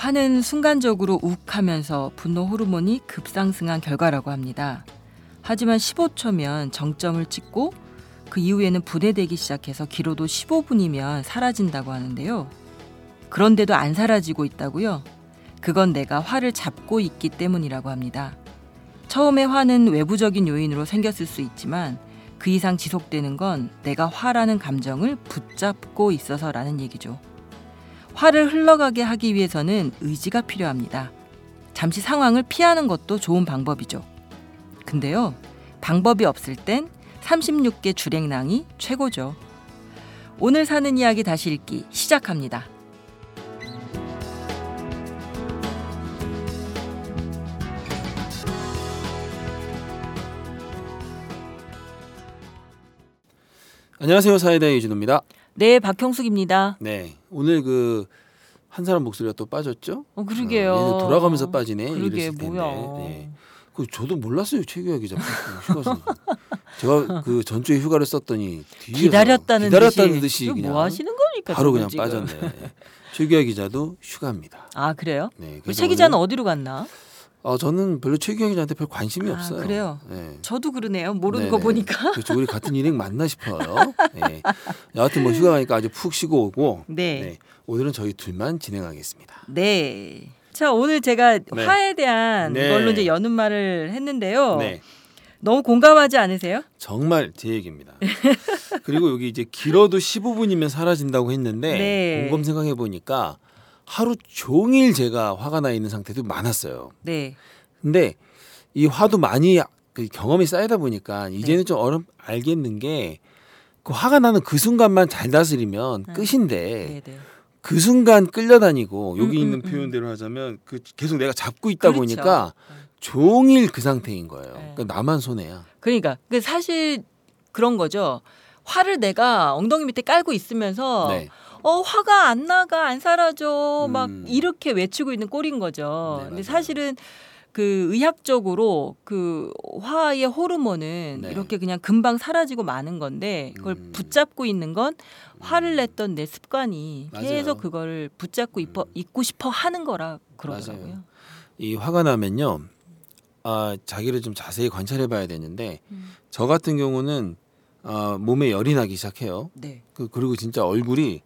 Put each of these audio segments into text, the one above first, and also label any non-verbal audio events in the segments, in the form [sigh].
화는 순간적으로 욱하면서 분노 호르몬이 급상승한 결과라고 합니다. 하지만 15초면 정점을 찍고 그 이후에는 분해되기 시작해서 길어도 15분이면 사라진다고 하는데요. 그런데도 안 사라지고 있다고요? 그건 내가 화를 잡고 있기 때문이라고 합니다. 처음에 화는 외부적인 요인으로 생겼을 수 있지만 그 이상 지속되는 건 내가 화라는 감정을 붙잡고 있어서라는 얘기죠. 화를 흘러가게 하기 위해서는 의지가 필요합니다. 잠시 상황을 피하는 것도 좋은 방법이죠. 근데요, 방법이 없을 땐 36개 주랭낭이 최고죠. 오늘 사는 이야기 다시 읽기 시작합니다. 안녕하세요 사이다 이준호입니다. 네, 박형숙입니다. 네 오늘 그 한 사람 목소리가 또 빠졌죠? 어, 그러게요. 어, 얘는 돌아가면서 빠지네. 그러게. 뭐야. 네. 그 저도 몰랐어요 최규하 기자 휴가서. 제가 그 전주에 휴가를 썼더니 기다렸다는, 기다렸다는 듯이, 듯이 이거 그냥 뭐 하시는 거니까 바로 그냥 지금. 빠졌네. 최규하 기자도 휴가입니다. 아 그래요? 네, 최 기자는 어디로 갔나? 어, 저는 별로 최규하 기자한테 별 관심이 아, 없어요. 그래요? 네. 저도 그러네요. 모르는 네네. 거 보니까. 그렇죠. 우리 같은 일행 맞나 싶어요. [laughs] 네. 여하튼 뭐 휴가 가니까 아주 푹 쉬고 오고. 네. 네. 오늘은 저희 둘만 진행하겠습니다. 네. 자 오늘 제가 네. 화에 대한 네. 걸로 이제 여는 말을 했는데요. 네. 너무 공감하지 않으세요? 정말 제 얘기입니다. 그리고 여기 이제 길어도 15분이면 사라진다고 했는데 네. 곰곰 생각해 보니까 하루 종일 제가 화가 나 있는 상태도 많았어요. 네. 근데 이 화도 많이 그 경험이 쌓이다 보니까 네. 이제는 좀 어렵 알겠는 게 그 화가 나는 그 순간만 잘 다스리면 음. 끝인데 네, 네. 그 순간 끌려다니고 여기 음, 있는 음, 음. 표현대로 하자면 그 계속 내가 잡고 있다 그렇죠. 보니까 종일 그 상태인 거예요. 네. 그러니까 나만 손해야. 그러니까 그 사실 그런 거죠. 화를 내가 엉덩이 밑에 깔고 있으면서 네. 어 화가 안 나가 안 사라져 막 음. 이렇게 외치고 있는 꼴인 거죠. 네, 근데. 사실은 그 의학적으로 그 화의 호르몬은 네. 이렇게 그냥 금방 사라지고 마는 건데 그걸 음. 붙잡고 있는 건 화를 냈던 내 습관이 맞아요. 계속 그거를 붙잡고 음. 있고 싶어 하는 거라 그러더라고요. 맞아요. 이 화가 나면요. 아, 자기를 좀 자세히 관찰해 봐야 되는데 음. 저 같은 경우는 아, 몸에 열이 나기 시작해요. 네. 그 그리고 진짜 얼굴이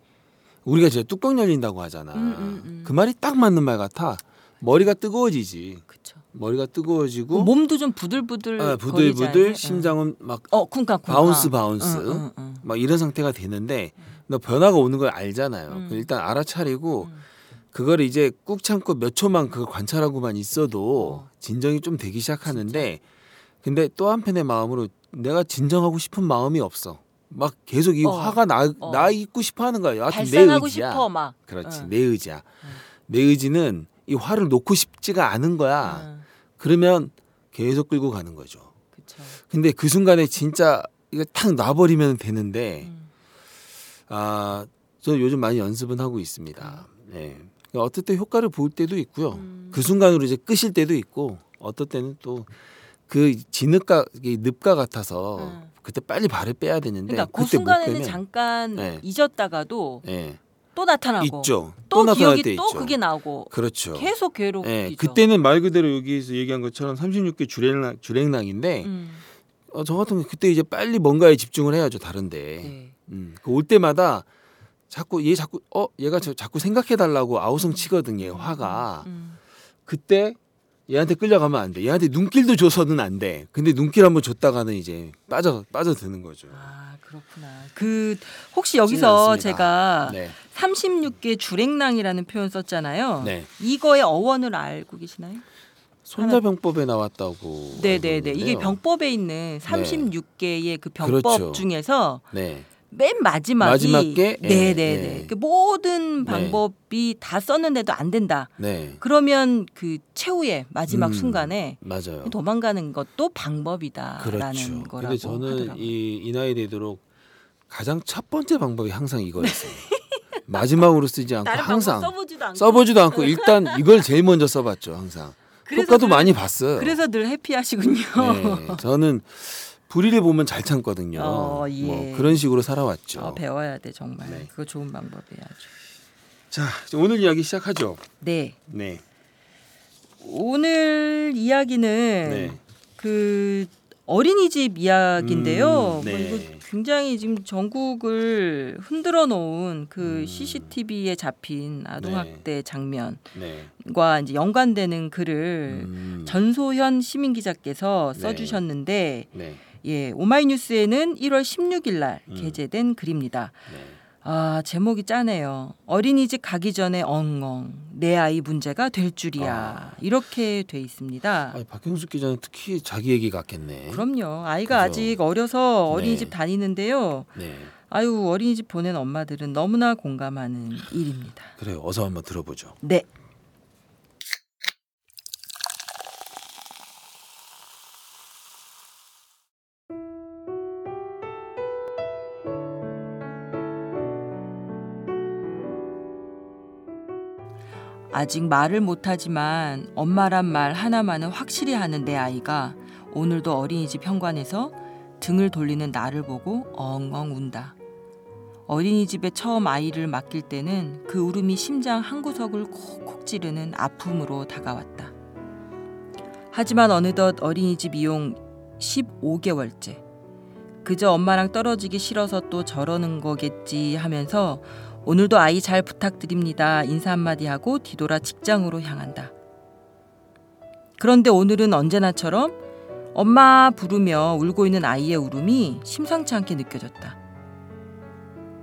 우리가 진짜 뚜껑 열린다고 하잖아. 음, 음, 음. 그 말이 딱 맞는 말 같아. 머리가 뜨거워지지. 그렇죠. 머리가 뜨거워지고 몸도 좀 부들부들 아, 부들부들? 심장은 막 어 쿵쾅 쿵쾅 bounce bounce 응, 응, 응. 막 이런 상태가 되는데 너 변화가 오는 걸 알잖아요. 음. 그 일단 알아차리고 음. 그걸 이제 꾹 참고 몇 초만 그걸 관찰하고만 있어도 어. 진정이 좀 되기 시작하는데 근데 또 한편의 마음으로 내가 진정하고 싶은 마음이 없어. 막 계속 이 어. 화가 나, 어. 나 있고 싶어 하는 거야. 여하튼 내 발산하고 의지야. 싶어 막. 그렇지. 응. 내 의지야. 응. 내 의지는 이 화를 놓고 싶지가 않은 거야. 응, 그러면 계속 끌고 가는 거죠. 그쵸. 근데 그 순간에 진짜 이거 탁 놔버리면 되는데 음. 아, 저 요즘 많이 연습은 하고 있습니다. 네. 그러니까 어떨 때 효과를 볼 때도 있고요. 음. 그 순간으로 이제 끄실 때도 있고 어떨 때는 또 그 진흙가 이 늪가 같아서 음. 그때 빨리 발을 빼야 되는데 그러니까 그 순간에는 잠깐 네. 잊었다가도 예. 또 나타나고 있죠. 또, 나타날 기억이 때또 있죠. 그게 나오고 그렇죠. 계속 괴롭히죠. 예, 그때는 말 그대로 여기서 얘기한 것처럼 36개 주랭랑 주랭랑인데 음. 어, 저 같은 경우 그때 이제 빨리 뭔가에 집중을 해야죠 다른데 네. 음, 그올 때마다 자꾸 얘 자꾸 어 얘가 저 자꾸 생각해 달라고 아우성 치거든요 화가 음. 그때 얘한테 끌려가면 안 돼 얘한테 눈길도 줘서는 안 돼 근데 눈길 한번 줬다가는 이제 빠져 빠져드는 거죠 아 그렇구나. 그 혹시 여기서. 제가 네 36개 주랭랑이라는 표현 썼잖아요. 네. 이거의 어원을 알고 계시나요? 손자병법에 나왔다고 네네네. 알고 이게 있는데요. 병법에 있는 36개의 그 병법 그렇죠. 중에서 네 맨 마지막이 마지막 게? 예, 네네네. 예. 그 모든 네. 방법이 다 썼는데도 안 된다. 네. 그러면 그 최후의 마지막 음, 순간에 맞아요 도망가는 것도 방법이다라는 그렇죠. 거라고 근데 저는 하더라고요. 이, 이 나이 되도록 가장 첫 번째 방법이 항상 이거였어요. [laughs] 마지막으로 쓰지 않고 항상 써보지도 않고 써보지도 않고 일단 이걸 제일 먼저 써봤죠 항상. 효과도 늘- 많이 봤어요. 그래서 늘 해피하시군요. 네, 저는 불의를 보면 잘 참거든요. 어, 예. 뭐 그런 식으로 살아왔죠. 어, 배워야 돼 정말. 네. 그거 좋은 방법이야 아주. 자, 오늘 이야기 시작하죠. 네. 네. 오늘 이야기는 네. 그 어린이집 이야기인데요. 음, 네. 뭐 이거 굉장히 지금 전국을 흔들어 놓은 그 음. CCTV에 잡힌 아동학대 장면과 네. 이제 연관되는 글을 음, 전소현 시민 기자께서 네. 써주셨는데 네. 예 오마이뉴스에는 1월 16일 날 음. 게재된 글입니다. 네. 아 제목이 짜네요. 어린이집 가기 전에 엉엉 내 아이 문제가 될 줄이야 아. 이렇게 돼 있습니다. 아니, 박형수 기자는 특히 자기 얘기 같겠네. 그럼요. 아이가 그죠. 아직 어려서 어린이집 네. 다니는데요. 네. 아유 어린이집 보낸 엄마들은 너무나 공감하는 일입니다. 그래요. 어서 한번 들어보죠. 네. 아직 말을 못하지만 엄마란 말 하나만은 확실히 하는 내 아이가 오늘도 어린이집 현관에서 등을 돌리는 나를 보고 엉엉 운다. 어린이집에 처음 아이를 맡길 때는 그 울음이 심장 한 구석을 콕콕 찌르는 아픔으로 다가왔다. 하지만 어느덧 어린이집 이용 15개월째. 그저 엄마랑 떨어지기 싫어서 또 저러는 거겠지 하면서 오늘도 아이 잘 부탁드립니다. 인사 한마디 하고 뒤돌아 직장으로 향한다. 그런데 오늘은 언제나처럼 엄마 부르며 울고 있는 아이의 울음이 심상치 않게 느껴졌다.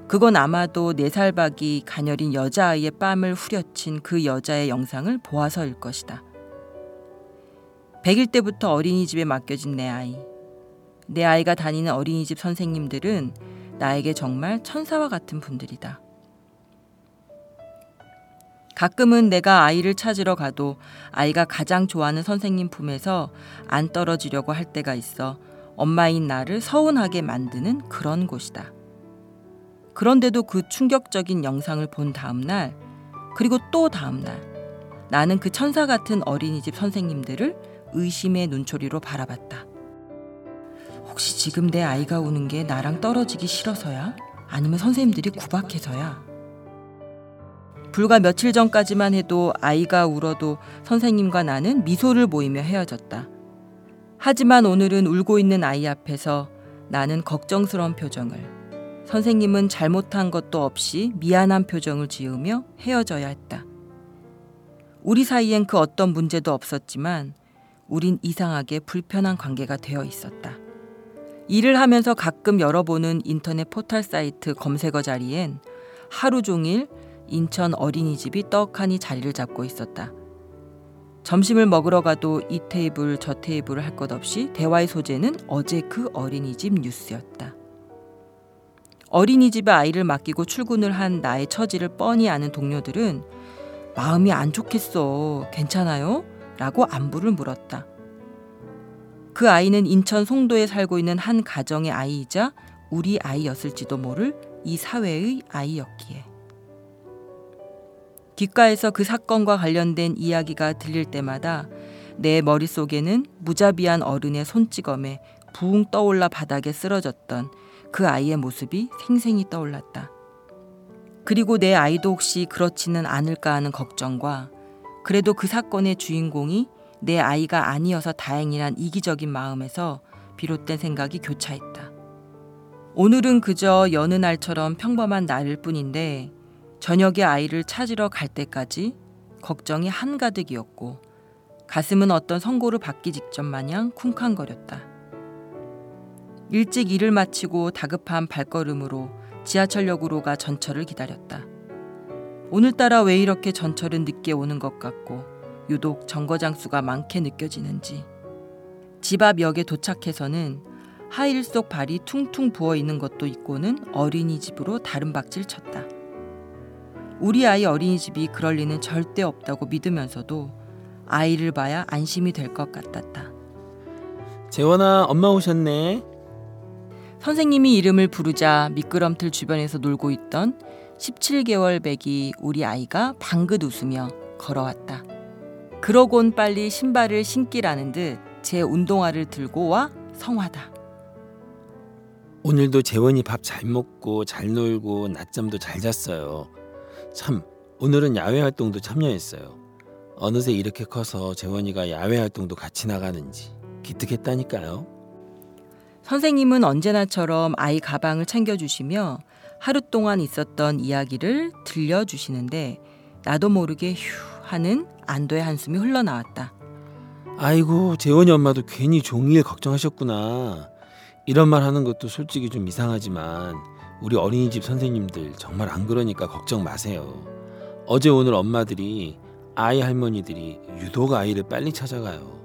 그건 아마도 네 살박이 가녀린 여자아이의 뺨을 후려친 그 여자의 영상을 보아서일 것이다. 100일 때부터 어린이집에 맡겨진 내 아이. 내 아이가 다니는 어린이집 선생님들은 나에게 정말 천사와 같은 분들이다. 가끔은 내가 아이를 찾으러 가도 아이가 가장 좋아하는 선생님 품에서 안 떨어지려고 할 때가 있어 엄마인 나를 서운하게 만드는 그런 곳이다. 그런데도 그 충격적인 영상을 본 다음 날, 그리고 또 다음 날, 나는 그 천사 같은 어린이집 선생님들을 의심의 눈초리로 바라봤다. 혹시 지금 내 아이가 우는 게 나랑 떨어지기 싫어서야? 아니면 선생님들이 구박해서야? 불과 며칠 전까지만 해도 아이가 울어도 선생님과 나는 미소를 모이며 헤어졌다. 하지만 오늘은 울고 있는 아이 앞에서 나는 걱정스러운 표정을, 선생님은 잘못한 것도 없이 미안한 표정을 지으며 헤어져야 했다. 우리 사이엔 그 어떤 문제도 없었지만 우린 이상하게 불편한 관계가 되어 있었다. 일을 하면서 가끔 열어보는 인터넷 포털 사이트 검색어 자리엔 하루 종일 인천 어린이집이 떡하니 자리를 잡고 있었다. 점심을 먹으러 가도 이 테이블 저 테이블을 할것 없이 대화의 소재는 어제 그 어린이집 뉴스였다. 어린이집에 아이를 맡기고 출근을 한 나의 처지를 뻔히 아는 동료들은 마음이 안 좋겠어. 괜찮아요? 라고 안부를 물었다. 그 아이는 인천 송도에 살고 있는 한 가정의 아이이자 우리 아이였을지도 모를 이 사회의 아이였기에. 귓가에서 그 사건과 관련된 이야기가 들릴 때마다 내 머릿속에는 무자비한 어른의 손찌검에 붕 떠올라 바닥에 쓰러졌던 그 아이의 모습이 생생히 떠올랐다. 그리고 내 아이도 혹시 그렇지는 않을까 하는 걱정과 그래도 그 사건의 주인공이 내 아이가 아니어서 다행이란 이기적인 마음에서 비롯된 생각이 교차했다. 오늘은 그저 여느 날처럼 평범한 날일 뿐인데 저녁에 아이를 찾으러 갈 때까지 걱정이 한가득이었고 가슴은 어떤 선고를 받기 직전 마냥 쿵쾅거렸다. 일찍 일을 마치고 다급한 발걸음으로 지하철역으로 가 전철을 기다렸다. 오늘따라 왜 이렇게 전철은 늦게 오는 것 같고 유독 정거장 수가 많게 느껴지는지 집 앞 역에 도착해서는 하일 속 발이 퉁퉁 부어 있는 것도 있고는 어린이집으로 다른 박질 쳤다. 우리 아이 어린이집이 그럴 리는 절대 없다고 믿으면서도 아이를 봐야 안심이 될 것 같았다. 재원아, 엄마 오셨네. 선생님이 이름을 부르자 미끄럼틀 주변에서 놀고 있던 17개월 배기 우리 아이가 방긋 웃으며 걸어왔다. 그러곤 빨리 신발을 신기라는 듯 제 운동화를 들고 와 성화다. 오늘도 재원이 밥 잘 먹고 잘 놀고 낮잠도 잘 잤어요. 참 오늘은 야외 활동도 참여했어요. 어느새 이렇게 커서 재원이가 야외 활동도 같이 나가는지 기특했다니까요. 선생님은 언제나처럼 아이 가방을 챙겨주시며 하루 동안 있었던 이야기를 들려주시는데 나도 모르게 휴 하는 안도의 한숨이 흘러나왔다. 아이고 재원이 엄마도 괜히 종일 걱정하셨구나. 이런 말 하는 것도 솔직히 좀 이상하지만 우리 어린이집 선생님들 정말 안 그러니까 걱정 마세요. 어제 오늘 엄마들이 아이 할머니들이 유독 아이를 빨리 찾아가요.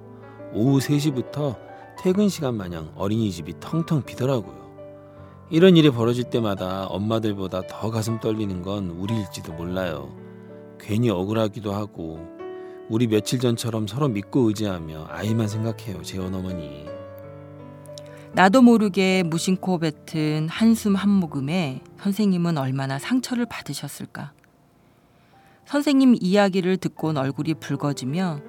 오후 3시부터 퇴근 시간 마냥 어린이집이 텅텅 비더라고요. 이런 일이 벌어질 때마다 엄마들보다 더 가슴 떨리는 건 우리일지도 몰라요. 괜히 억울하기도 하고 우리 며칠 전처럼 서로 믿고 의지하며 아이만 생각해요. 재원 어머니. 나도 모르게 무심코 뱉은 한숨 한 모금에 선생님은 얼마나 상처를 받으셨을까. 선생님 이야기를 듣곤 얼굴이 붉어지며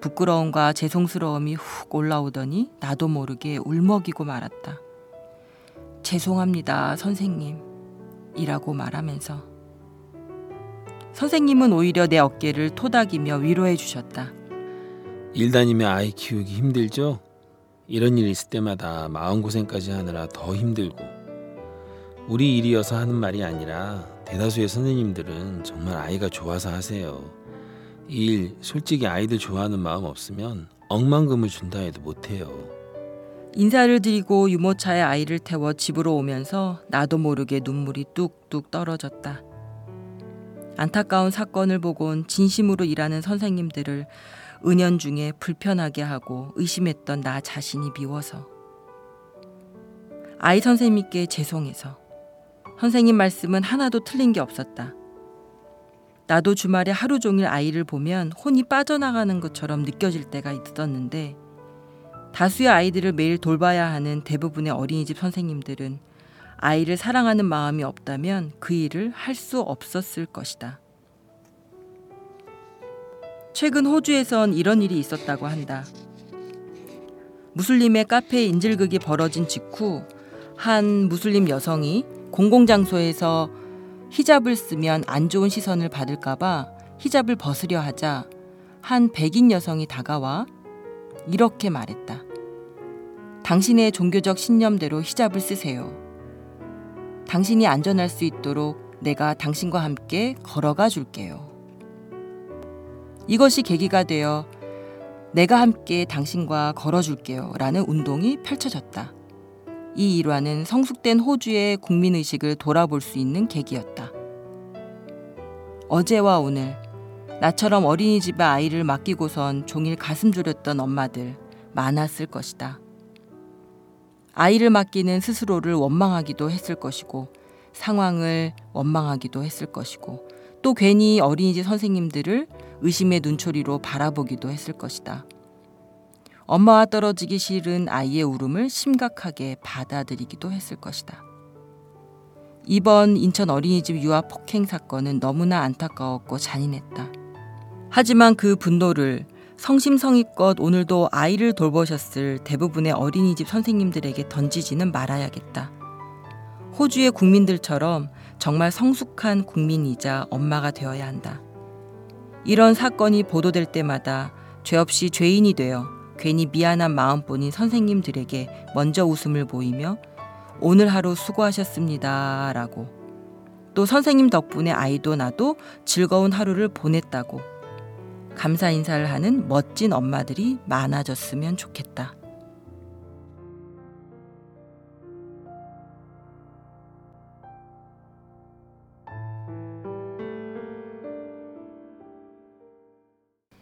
부끄러움과 죄송스러움이 훅 올라오더니 나도 모르게 울먹이고 말았다. 죄송합니다, 선생님. 이라고 말하면서. 선생님은 오히려 내 어깨를 토닥이며 위로해 주셨다. 일 다니며 아이 키우기 힘들죠? 이런 일 있을 때마다 마음고생까지 하느라 더 힘들고 우리 일이어서 하는 말이 아니라 대다수의 선생님들은 정말 아이가 좋아서 하세요. 이 일 솔직히 아이들 좋아하는 마음 없으면 억만금을 준다 해도 못해요. 인사를 드리고 유모차에 아이를 태워 집으로 오면서 나도 모르게 눈물이 뚝뚝 떨어졌다. 안타까운 사건을 보곤 진심으로 일하는 선생님들을 은연중에 불편하게 하고 의심했던 나 자신이 미워서 아이 선생님께 죄송해서 선생님 말씀은 하나도 틀린 게 없었다. 나도 주말에 하루 종일 아이를 보면 혼이 빠져나가는 것처럼 느껴질 때가 있었는데 다수의 아이들을 매일 돌봐야 하는 대부분의 어린이집 선생님들은 아이를 사랑하는 마음이 없다면 그 일을 할 수 없었을 것이다. 최근 호주에선 이런 일이 있었다고 한다. 무슬림의 카페 인질극이 벌어진 직후 한 무슬림 여성이 공공장소에서 히잡을 쓰면 안 좋은 시선을 받을까봐 히잡을 벗으려 하자 한 백인 여성이 다가와 이렇게 말했다. 당신의 종교적 신념대로 히잡을 쓰세요. 당신이 안전할 수 있도록 내가 당신과 함께 걸어가 줄게요. 이것이 계기가 되어 내가 함께 당신과 걸어줄게요. 라는 운동이 펼쳐졌다. 이 일화는 성숙된 호주의 국민의식을 돌아볼 수 있는 계기였다. 어제와 오늘, 나처럼 어린이집에 아이를 맡기고선 종일 가슴 졸였던 엄마들 많았을 것이다. 아이를 맡기는 스스로를 원망하기도 했을 것이고, 상황을 원망하기도 했을 것이고, 또 괜히 어린이집 선생님들을 의심의 눈초리로 바라보기도 했을 것이다. 엄마와 떨어지기 싫은 아이의 울음을 심각하게 받아들이기도 했을 것이다. 이번 인천 어린이집 유아 폭행 사건은 너무나 안타까웠고 잔인했다. 하지만 그 분노를 성심성의껏 오늘도 아이를 돌보셨을 대부분의 어린이집 선생님들에게 던지지는 말아야겠다. 호주의 국민들처럼 정말 성숙한 국민이자 엄마가 되어야 한다. 이런 사건이 보도될 때마다 죄 없이 죄인이 되어 괜히 미안한 마음뿐인 선생님들에게 먼저 웃음을 보이며 오늘 하루 수고하셨습니다. 라고 또 선생님 덕분에 아이도 나도 즐거운 하루를 보냈다고 감사 인사를 하는 멋진 엄마들이 많아졌으면 좋겠다.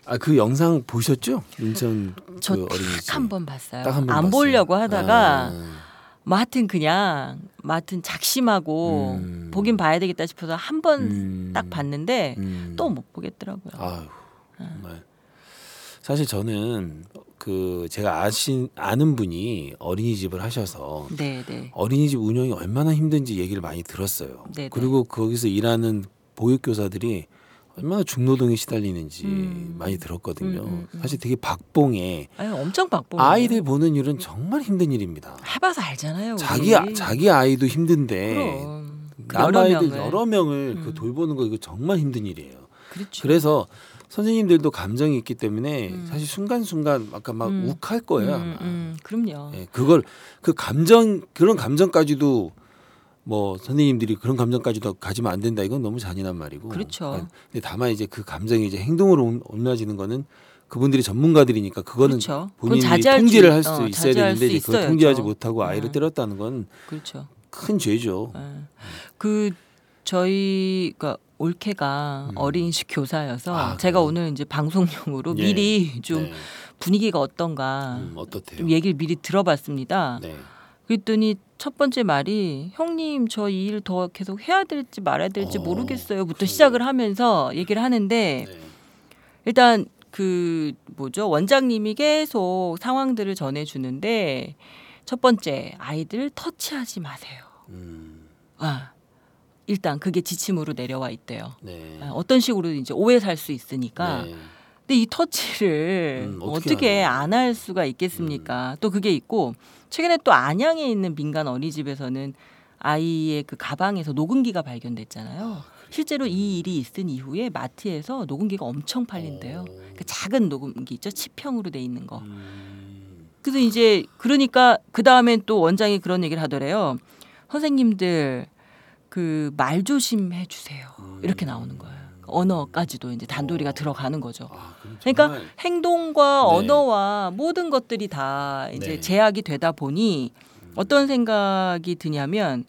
아 그 영상 보셨죠? 인천 저그 어린이집. 딱한번 봤어요. 딱 한 번 안 봤어요. 보려고 하다가 아, 뭐 하여튼 그냥 뭐 하여튼 작심하고 음. 보긴 봐야 되겠다 싶어서 한번딱 음, 봤는데 음. 또 못 보겠더라고요. 아유 정말 사실 저는 그 제가 아신 아는 분이 어린이집을 하셔서 네, 네. 어린이집 운영이 얼마나 힘든지 얘기를 많이 들었어요. 네네. 그리고 거기서 일하는 보육교사들이 얼마나 중노동에 시달리는지 음. 많이 들었거든요. 음, 음, 음. 사실 되게 박봉에 아유, 엄청 바쁘. 아이들 보는 일은 정말 힘든 일입니다. 해봐서 알잖아요. 우리. 자기 아- 자기 아이도 힘든데 그남 아이들 명을. 여러 명을 그 음. 돌보는 거 이거 정말 힘든 일이에요. 그렇죠. 그래서 선생님들도 감정이 있기 때문에 음. 사실 순간순간 아까 막 음. 욱할 거예요. 그럼요. 예, 그걸 그 감정 그런 감정까지도 뭐 선생님들이 그런 감정까지도 가지면 안 된다 이건 너무 잔인한 말이고. 그렇죠. 아, 근데 다만 이제 그 감정이 이제 행동으로 옮- 옮겨지는 거는 그분들이 전문가들이니까 그거는 그렇죠. 본인이 자제할 통제를 수- 할수 어, 있어야 되는데 수 그걸. 통제하지 못하고 아이를 어. 때렸다는 건큰 그렇죠. 죄죠. 예. 그 저희가 올케가 음. 어린이집 교사여서 아, 제가 그래요? 오늘 이제 방송용으로 예. 미리 좀 네. 분위기가 어떤가 음? 좀 얘기를 미리 들어봤습니다. 네. 그랬더니 첫 번째 말이 형님 저 이 일 더 계속 해야 될지 말아야 될지 어, 모르겠어요부터 그래요? 시작을 하면서 얘기를 하는데 네. 일단 그 뭐죠 원장님이 계속 상황들을 전해주는데 첫 번째 아이들 터치하지 마세요. 음, 아 일단 그게 지침으로 내려와 있대요. 네. 아, 어떤 식으로 이제 오해 살 수 있으니까. 네. 근데 이 터치를 음, 어떻게 어떻게? 안 할 수가 있겠습니까? 또 그게 있고 최근에 또 안양에 있는 민간 어린이집에서는 아이의 그 가방에서 녹음기가 발견됐잖아요. 실제로 이 일이 있은 이후에 마트에서 녹음기가 엄청 팔린대요. 어. 그 작은 녹음기 있죠, 치평으로 돼 있는 거. 음, 그래서 이제 그러니까 그 다음엔 또 원장이 그런 얘기를 하더래요. 선생님들 그 말 조심해 주세요. 이렇게 나오는 거예요. 언어까지도 이제 단도리가 어. 들어가는 거죠. 아, 그러니까 행동과 네. 언어와 모든 것들이 다 이제 네. 음. 제약이 되다 보니 어떤 생각이 드냐면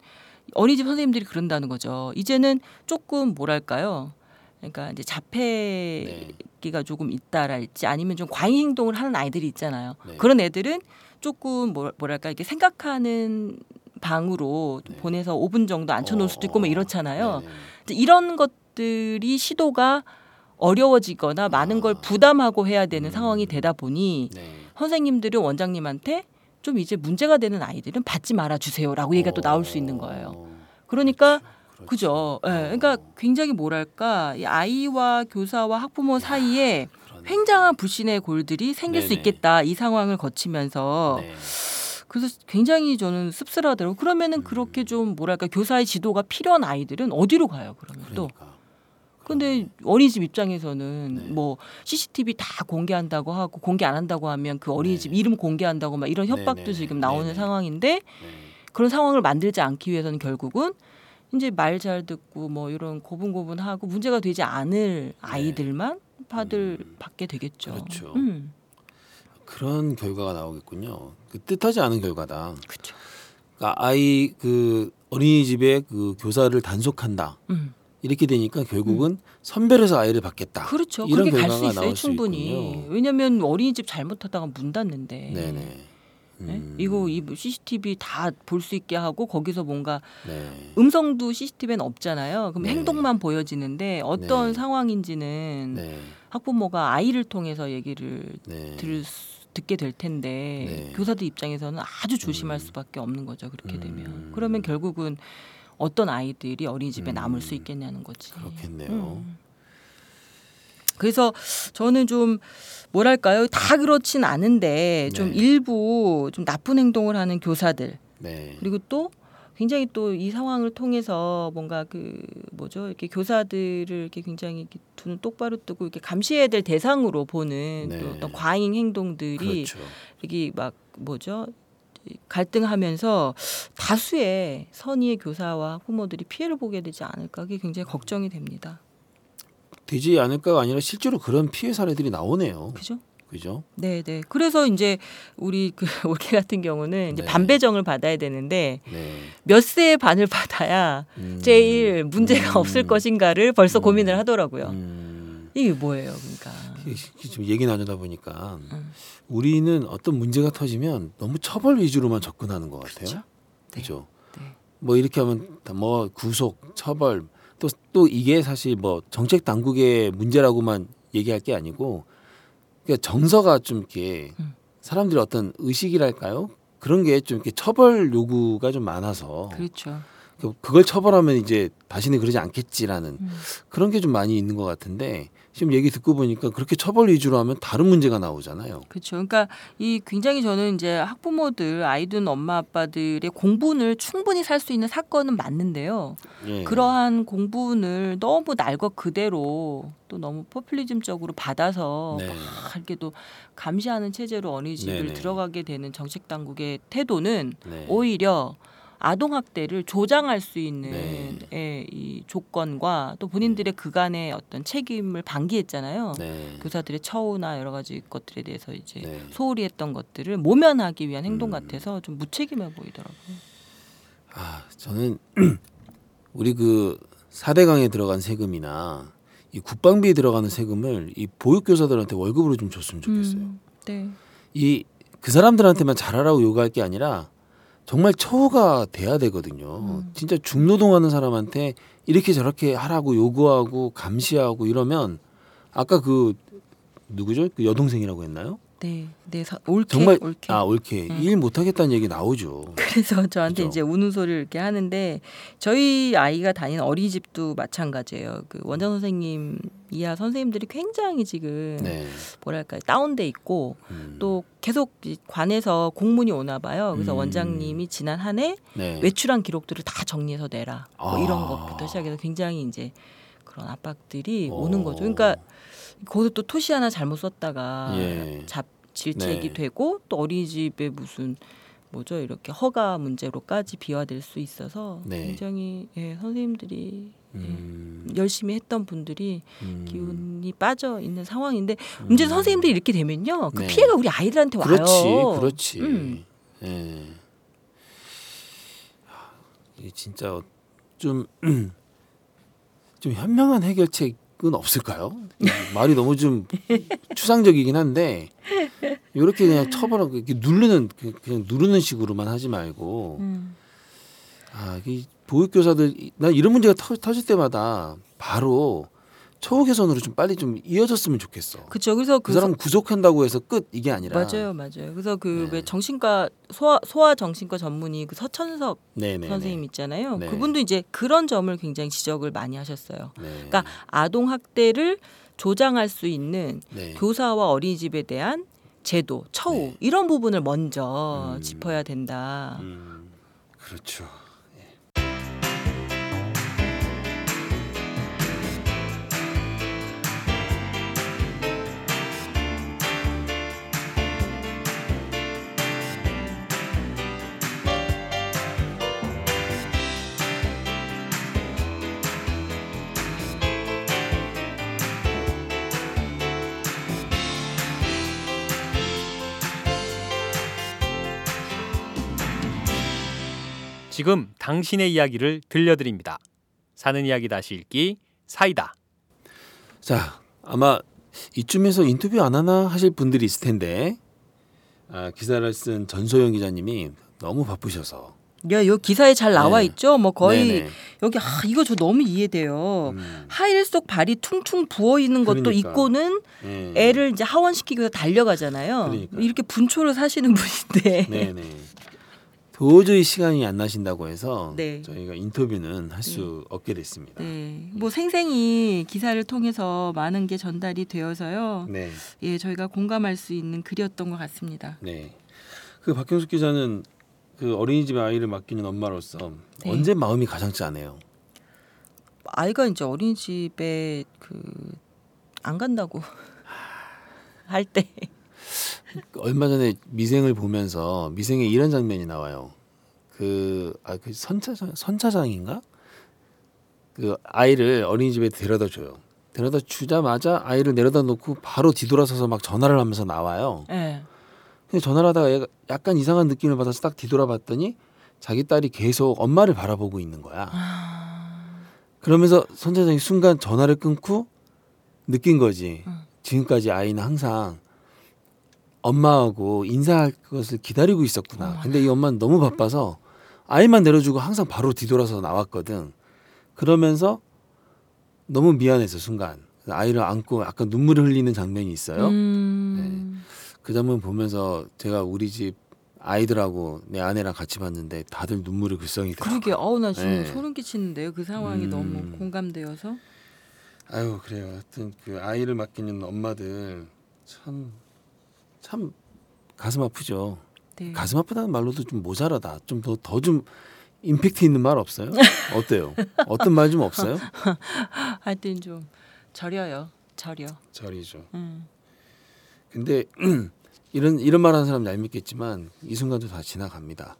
어린이집 선생님들이 그런다는 거죠. 이제는 조금 뭐랄까요? 그러니까 이제 자폐기가 조금 있다랄지 아니면 좀 과잉 행동을 하는 아이들이 있잖아요. 네. 그런 애들은 조금 뭐- 뭐랄까 이렇게 생각하는 방으로 네. 보내서 5분 정도 앉혀놓을 수도 있고 뭐 이렇잖아요. 네네. 이제 이런 것 들이 시도가 어려워지거나 많은 걸 아. 부담하고 해야 되는 음. 상황이 되다 보니 네. 선생님들은 원장님한테 좀 이제 문제가 되는 아이들은 받지 말아 주세요라고 얘기가 또 나올 수 있는 거예요. 어, 그러니까 그렇죠. 그죠. 예. 그러니까 굉장히 뭐랄까 이 아이와 교사와 학부모 사이에 그러네. 횡장한 불신의 골들이 생길 수 네네. 있겠다. 이 상황을 거치면서 네. 그래서 굉장히 저는 씁쓸하더라고. 그러면은 음. 그렇게 좀 뭐랄까 교사의 지도가 필요한 아이들은 어디로 가요? 그러면 또. 그러니까. 근데 어린이집 입장에서는 네. 뭐 CCTV 다 공개한다고 하고 공개 안 한다고 하면 그 어린이집 네. 이름 공개한다고 막 이런 협박도 네네. 지금 나오는 네네. 상황인데 네. 그런 상황을 만들지 않기 위해서는 결국은 이제 말 잘 듣고 뭐 이런 고분고분하고 문제가 되지 않을 아이들만 받을 네. 음. 받게 되겠죠. 그렇죠. 음, 그런 결과가 나오겠군요. 그 뜻하지 않은 결과다. 그렇죠. 그러니까 아이 그 어린이집에 그 교사를 단속한다. 음. 이렇게 되니까 결국은 선별해서 아이를 받겠다. 그렇죠. 이런 그렇게 갈수 결과가 있어요. 충분히. 왜냐하면 어린이집 잘못하다가 문 닫는데. 네네. 네? 음, 이거 이 CCTV 다 볼 수 있게 하고 거기서 뭔가 네. 음성도 CCTV는 없잖아요. 그럼 네. 행동만 보여지는데 어떤 네. 상황인지는 네. 학부모가 아이를 통해서 얘기를 네. 들을 수, 듣게 될 텐데 네. 교사들 입장에서는 아주 조심할 음. 수밖에 없는 거죠. 그렇게 음. 되면 그러면 결국은 어떤 아이들이 어린이집에 음. 남을 수 있겠냐는 거지. 그렇겠네요. 음. 그래서 저는 좀 뭐랄까요 다 그렇진 않은데 좀 네. 일부 좀 나쁜 행동을 하는 교사들 네. 그리고 또 굉장히 또 이 상황을 통해서 뭔가 그 뭐죠 이렇게 교사들을 이렇게 굉장히 이렇게 두는 똑바로 뜨고 이렇게 감시해야 될 대상으로 보는 네. 또 어떤 과잉 행동들이 그렇죠. 이게 막 뭐죠 갈등하면서 다수의 선의의 교사와 부모들이 피해를 보게 되지 않을까 그게 굉장히 걱정이 됩니다. 되지 않을까가 아니라 실제로 그런 피해 사례들이 나오네요. 그죠? 그죠? 네, 네. 그래서 이제 우리 그 [laughs] 올케 같은 경우는 이제 네. 반배정을 받아야 되는데 네. 몇 세의 반을 받아야 음. 제일 문제가 음. 없을 것인가를 벌써 음. 고민을 하더라고요. 음. 이게 뭐예요, 그러니까? 좀 얘기 나누다 보니까 음. 우리는 어떤 문제가 터지면 너무 처벌 위주로만 접근하는 것 같아요. 그렇죠. 네. 네. 뭐 이렇게 하면 다뭐 구속, 처벌 또 또 이게 사실 뭐 정책 당국의 문제라고만 얘기할 게 아니고 그러니까 정서가 좀 이렇게 음. 사람들이 어떤 의식이랄까요? 그런 게 좀 이렇게 처벌 요구가 좀 많아서 그렇죠. 그- 그걸 처벌하면 이제 다시는 그러지 않겠지라는 음. 그런 게 좀 많이 있는 것 같은데 지금 얘기 듣고 보니까 그렇게 처벌 위주로 하면 다른 문제가 나오잖아요. 그렇죠. 그러니까 이 굉장히 저는 이제 학부모들 아이든 엄마 아빠들의 공분을 충분히 살 수 있는 사건은 맞는데요. 예. 그러한 공분을 너무 날 것 그대로 또 너무 포퓰리즘적으로 받아서 네. 막 이렇게 또 감시하는 체제로 어린이집을. 들어가게 되는 정책 당국의 태도는 네. 오히려 아동 학대를 조장할 수 있는 네. 예, 이 조건과 또 본인들의 그간의 어떤 책임을 방기했잖아요. 네. 교사들의 처우나 여러 가지 것들에 대해서 이제 네. 소홀히 했던 것들을 모면하기 위한 행동 음. 같아서 좀 무책임해 보이더라고요. 아, 저는 [clears throat] 우리 그 4대강에 들어간 세금이나 이 국방비에 들어가는 세금을 이 보육교사들한테 월급으로 좀 줬으면 좋겠어요. 음, 네. 이그 사람들한테만 잘하라고 요구할 게 아니라 정말 처우가 돼야 되거든요. 음. 진짜 중노동하는 사람한테 이렇게 저렇게 하라고 요구하고 감시하고 이러면 아까 그 누구죠? 그 여동생이라고 했나요? 네, 네, 서- 옳게 정말 옳게. 아 옳게 음. 일 못하겠다는 얘기 나오죠. 그래서 저한테 그죠? 이제 우는 소리를 이렇게 하는데 저희 아이가 다니는 어린이집도 마찬가지예요. 그 원장 선생님 이하 선생님들이 굉장히 지금 네. 뭐랄까 다운돼 있고 음, 또 계속 이 관에서 공문이 오나 봐요. 그래서 음. 원장님이 지난 한해 네. 외출한 기록들을 다 정리해서 내라. 뭐 아. 이런 것부터 시작해서 굉장히 이제 그런 압박들이 어. 오는 거죠. 그러니까 거기서 또 토시 하나 잘못 썼다가 예. 잡 질책이 네. 되고 또 어린이집에 무슨 뭐죠 이렇게 허가 문제로까지 비화될 수 있어서 네. 굉장히 예, 선생님들이 음, 열심히 했던 분들이 음. 기운이 빠져 있는 상황인데 문제는 음. 선생님들이 이렇게 되면요 그 네. 피해가 우리 아이들한테 와요. 그렇지, 그렇지. 음. 예. 이 진짜 좀, [clears throat] 좀 현명한 해결책 은 없을까요? 말이 너무 좀 추상적이긴 한데 이렇게 그냥 처벌하고 이렇게 누르는 그- 그냥 누르는 식으로만 하지 말고 음. 아, 이 보육교사들 난 이런 문제가 터, 터질 때마다 바로 처우 개선으로 좀 빨리 좀 이어졌으면 좋겠어. 그렇죠. 그래서 그 그 사람 구속한다고 해서 끝 이게 아니라 맞아요, 맞아요. 그래서 그 네. 왜 정신과 소아 소아 정신과 전문의 그 서천석 네네 선생님 있잖아요. 네. 그분도 이제 그런 점을 굉장히 지적을 많이 하셨어요. 네. 그러니까 아동 학대를 조장할 수 있는 네. 교사와 어린이집에 대한 제도, 처우 네. 이런 부분을 먼저 음. 짚어야 된다. 음, 그렇죠. 지금 당신의 이야기를 들려드립니다. 사는 이야기 다시 읽기 사이다. 자, 아마 이쯤에서 인터뷰 안 하나 하실 분들이 있을 텐데 아, 기사를 쓴 전소영 기자님이 너무 바쁘셔서 야, 요 기사에 잘 나와 네. 있죠. 뭐 거의 네네. 여기 아, 이거 저 너무 이해돼요. 음, 하일 속 발이 퉁퉁 부어 있는 것도 그러니까. 있고는 예. 애를 이제 하원시키기 위해서 달려가잖아요. 그러니까요. 이렇게 분초를 사시는 [laughs] 분인데. 네네. 도저히 시간이 안 나신다고 해서 네. 저희가 인터뷰는 할수 없게 됐습니다. 네, 뭐 생생히 기사를 통해서 많은 게 전달이 되어서요. 네. 예, 저희가 공감할 수 있는 글이었던 것 같습니다. 네. 그 박경숙 기자는 그 어린이집에 아이를 맡기는 엄마로서 네. 언제 마음이 가장 짠해요? 아이가 이제 어린이집에 그 안 간다고 [laughs] 할 때. 얼마 전에 미생을 보면서 미생에 이런 장면이 나와요. 그, 아, 그 선차장, 선차장인가? 그 아이를 어린이집에 데려다 줘요. 데려다 주자마자 아이를 내려다 놓고 바로 뒤돌아서서 막 전화를 하면서 나와요. 예. 근데 전화를 하다가 약간 이상한 느낌을 받아서 딱 뒤돌아봤더니 자기 딸이 계속 엄마를 바라보고 있는 거야. 그러면서 선차장이 순간 전화를 끊고 느낀 거지. 응. 지금까지 아이는 항상 엄마하고 인사할 것을 기다리고 있었구나. 어머나. 근데 이 엄마는 너무 바빠서 아이만 내려주고 항상 바로 뒤돌아서 나왔거든. 그러면서 너무 미안해서 순간 아이를 안고 약간 눈물을 흘리는 장면이 있어요. 음. 그 장면 보면서 제가 우리 집 아이들하고 내 아내랑 같이 봤는데 다들 눈물이 글썽이더라고요. 그러게 어우 나 지금 네. 소름 끼치는데요. 그 상황이 음. 너무 공감되어서. 아유 그래요. 하여튼 그 아이를 맡기는 엄마들 참 참 가슴 아프죠. 네. 가슴 아프다는 말로도 좀 모자라다. 좀 더 더 좀 임팩트 있는 말 없어요? 어때요? 어떤 말 좀 없어요? [laughs] 하여튼 좀 저려요. 저려. 저리죠. 음. 근데 [clears throat] 이런 이런 말 하는 사람 얄밉겠지만 이 순간도 다 지나갑니다.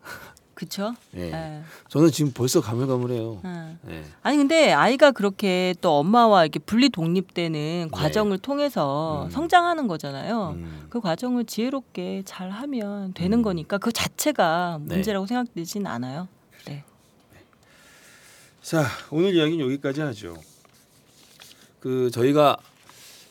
그쵸? 예. 예. 저는 지금 벌써 가물가물해요. 음. 예. 아니 근데 아이가 그렇게 또 엄마와 이렇게 분리 독립되는 과정을 통해서 음. 성장하는 거잖아요. 음. 그 과정을 지혜롭게 잘 하면 되는 음. 거니까 그 자체가 네. 문제라고 생각되진 않아요. 네. 자 오늘 이야기는 여기까지 하죠. 그 저희가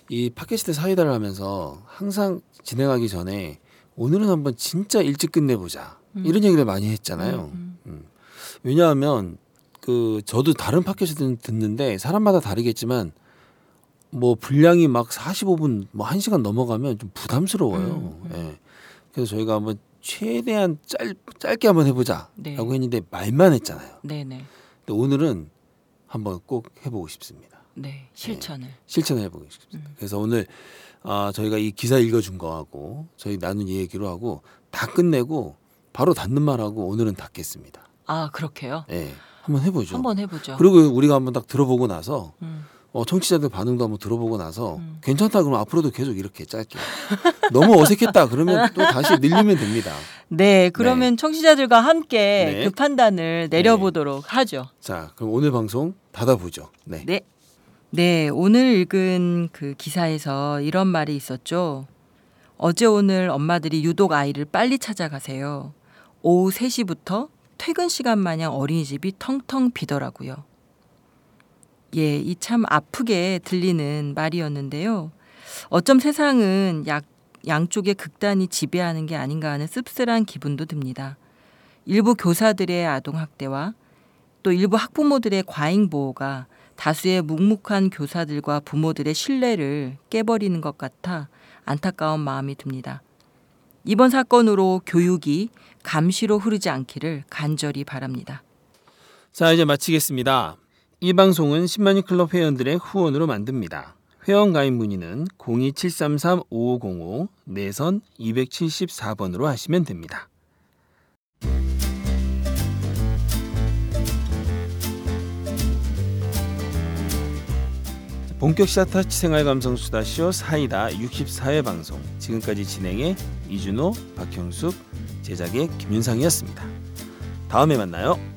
이 팟캐스트 사이다를 하면서 항상 진행하기 전에 오늘은 한번 진짜 일찍 끝내보자 음. 이런 얘기를 많이 했잖아요. 음, 음. 왜냐하면 그 저도 다른 팟캐스트 듣는데 사람마다 다르겠지만 뭐 분량이 막 45분 뭐 1시간 넘어가면 좀 부담스러워요. 음, 음. 예. 그래서 저희가 한번 최대한 짧 짧게 한번 해보자라고 네. 했는데 말만 했잖아요. 네네. 근데 오늘은 한번 꼭 해보고 싶습니다. 네. 실천을. 실천을 해보고 싶습니다. 그래서 오늘 아, 저희가 이 기사 읽어준 거하고 저희 나눈 얘기로 하고 다 끝내고 바로 닫는 말하고 오늘은 닫겠습니다. 아 그렇게요? 예, 한번 해보죠. 한번 해보죠. 그리고 우리가 한번 딱 들어보고 나서 음. 어, 청취자들 반응도 한번 들어보고 나서 음. 괜찮다 그러면 앞으로도 계속 이렇게 짧게 [laughs] 너무 어색했다 그러면 또 다시 늘리면 됩니다. 네. 그러면 청취자들과 함께 네. 그 판단을 내려보도록 하죠. 자, 그럼 오늘 방송 닫아보죠. 네. 네. 네, 오늘 읽은 그 기사에서 이런 말이 있었죠. 어제 오늘 엄마들이 유독 아이를 빨리 찾아가세요. 오후 3시부터 퇴근 시간 마냥 어린이집이 텅텅 비더라고요. 예, 이 참 아프게 들리는 말이었는데요. 어쩜 세상은 약, 양쪽의 극단이 지배하는 게 아닌가 하는 씁쓸한 기분도 듭니다. 일부 교사들의 아동학대와 또 일부 학부모들의 과잉 보호가 다수의 묵묵한 교사들과 부모들의 신뢰를 깨버리는 것 같아 안타까운 마음이 듭니다. 이번 사건으로 교육이 감시로 흐르지 않기를 간절히 바랍니다. 자, 이제 마치겠습니다. 이 방송은 10만인 클럽 회원들의 후원으로 만듭니다. 회원 가입 문의는 02733-5505 내선 274번으로 하시면 됩니다. 본격 샤타치 생활 감성 수다쇼 사이다 64회 방송 지금까지 진행의 이준호, 박형숙, 제작의 김윤상이었습니다. 다음에 만나요.